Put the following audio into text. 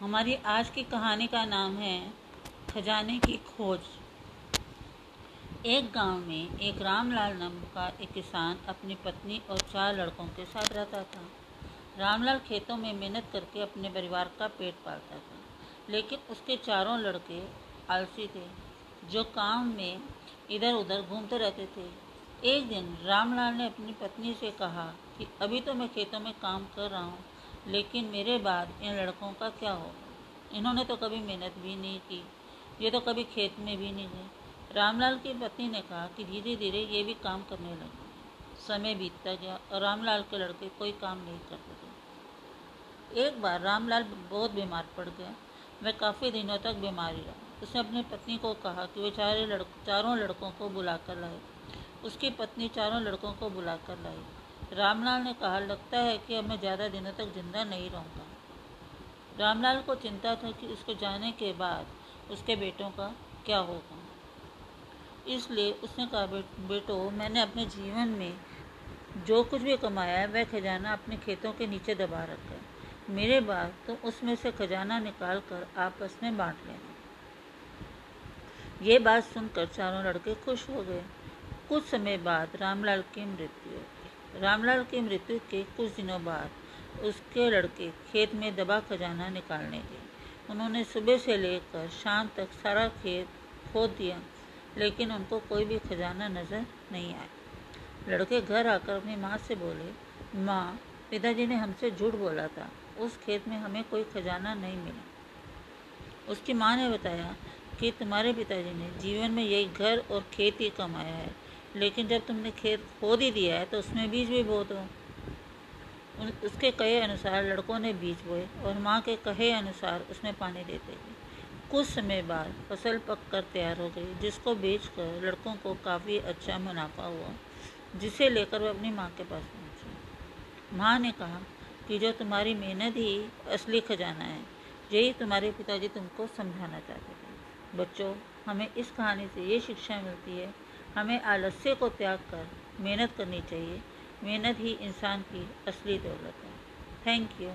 हमारी आज की कहानी का नाम है खजाने की खोज। एक गाँव में एक रामलाल नाम का एक किसान अपनी पत्नी और चार लड़कों के साथ रहता था। रामलाल खेतों में मेहनत करके अपने परिवार का पेट पालता था, लेकिन उसके चारों लड़के आलसी थे, जो काम में इधर उधर घूमते रहते थे। एक दिन रामलाल ने अपनी पत्नी से कहा कि, अभी तो मैं खेतों में काम कर रहा हूँ लेकिन मेरे बाद इन लड़कों का क्या होगा इन्होंने तो कभी मेहनत भी नहीं की, ये तो कभी खेत में भी नहीं गए। रामलाल की पत्नी ने कहा कि धीरे धीरे ये भी काम करने लगे। समय बीतता गया और रामलाल के लड़के कोई काम नहीं करते थे एक बार रामलाल बहुत बीमार पड़ गया। वह काफ़ी दिनों तक बीमारी रहा। उसने अपनी पत्नी को कहा कि वे चारे लड़, चारों लड़कों को बुला कर लाए। उसकी पत्नी चारों लड़कों को बुला कर लाई रामलाल ने कहा, लगता है कि अब मैं ज़्यादा दिनों तक ज़िंदा नहीं रहूँगा। रामलाल को चिंता था कि उसको जाने के बाद उसके बेटों का क्या होगा। इसलिए उसने कहा बेटो, मैंने अपने जीवन में जो कुछ भी कमाया है, वह खजाना अपने खेतों के नीचे दबा रखा है। मेरे बाद तुम तो उसमें से खजाना निकाल कर आपस में बांट लेना। ये बात सुनकर चारों लड़के खुश हो गए। कुछ समय बाद रामलाल की मृत्यु रामलाल की मृत्यु के कुछ दिनों बाद उसके लड़के खेत में दबा खजाना निकालने गए। उन्होंने सुबह से लेकर शाम तक सारा खेत खोद दिया, लेकिन उनको कोई भी खजाना नज़र नहीं आया। लड़के घर आकर अपनी माँ से बोले, माँ, पिताजी ने हमसे झूठ बोला था। उस खेत में हमें कोई खजाना नहीं मिला। उसकी माँ ने बताया कि तुम्हारे पिताजी ने जीवन में यही घर और खेत ही कमाया है। लेकिन जब तुमने खेत खोद ही दिया है तो उसमें बीज भी बो दो उसके कहे अनुसार लड़कों ने बीज बोए और माँ के कहे अनुसार उसमें पानी देते गए कुछ समय बाद फ़सल पक कर तैयार हो गई, जिसको बेचकर लड़कों को काफ़ी अच्छा मुनाफा हुआ, जिसे लेकर वह अपनी माँ के पास पहुँचे। माँ ने कहा कि जो तुम्हारी मेहनत ही असली खजाना है, यही तुम्हारे पिताजी तुमको समझाना चाहते थे। बच्चों, हमें इस कहानी से ये शिक्षा मिलती है हमें आलस्य को त्याग कर मेहनत करनी चाहिए। मेहनत ही इंसान की असली दौलत है। Thank you.